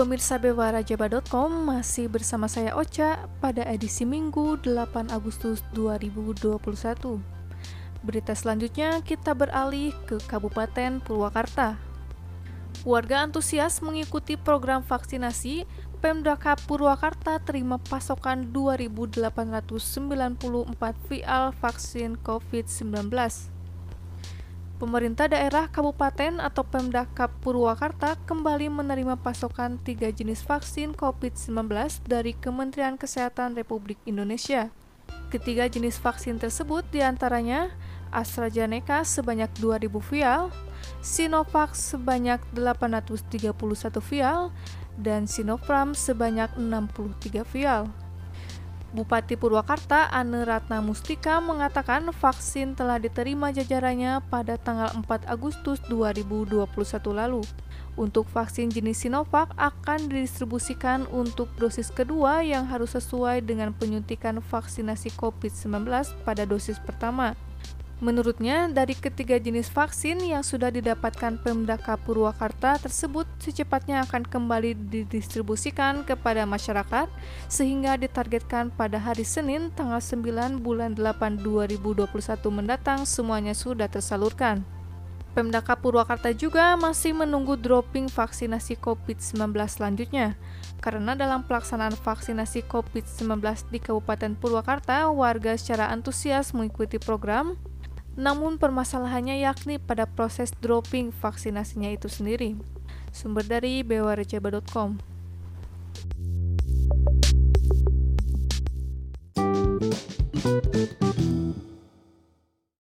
pemirsa bewarajaba.com masih bersama saya Ocha pada edisi Minggu 8 Agustus 2021. Berita selanjutnya kita beralih ke Kabupaten Purwakarta. Warga antusias mengikuti program vaksinasi Pemdaka Purwakarta terima pasokan 2.894 vial vaksin COVID-19. Pemerintah daerah kabupaten atau Pemdaka Purwakarta kembali menerima pasokan tiga jenis vaksin COVID-19 dari Kementerian Kesehatan Republik Indonesia. Ketiga jenis vaksin tersebut di antaranya AstraZeneca sebanyak 2.000 vial, Sinovac sebanyak 831 vial, dan Sinopharm sebanyak 63 vial. Bupati Purwakarta Ane Ratna Mustika mengatakan vaksin telah diterima jajarannya pada tanggal 4 Agustus 2021 lalu. Untuk vaksin jenis Sinovac akan didistribusikan untuk dosis kedua yang harus sesuai dengan penyuntikan vaksinasi COVID-19 pada dosis pertama. Menurutnya, dari ketiga jenis vaksin yang sudah didapatkan Pemdaka Purwakarta tersebut secepatnya akan kembali didistribusikan kepada masyarakat sehingga ditargetkan pada hari Senin tanggal 9 bulan 8 2021 mendatang semuanya sudah tersalurkan. Pemdaka Purwakarta juga masih menunggu dropping vaksinasi COVID-19 selanjutnya. Karena dalam pelaksanaan vaksinasi COVID-19 di Kabupaten Purwakarta, warga secara antusias mengikuti program namun permasalahannya yakni pada proses dropping vaksinasinya itu sendiri. Sumber dari bewarejaba.com.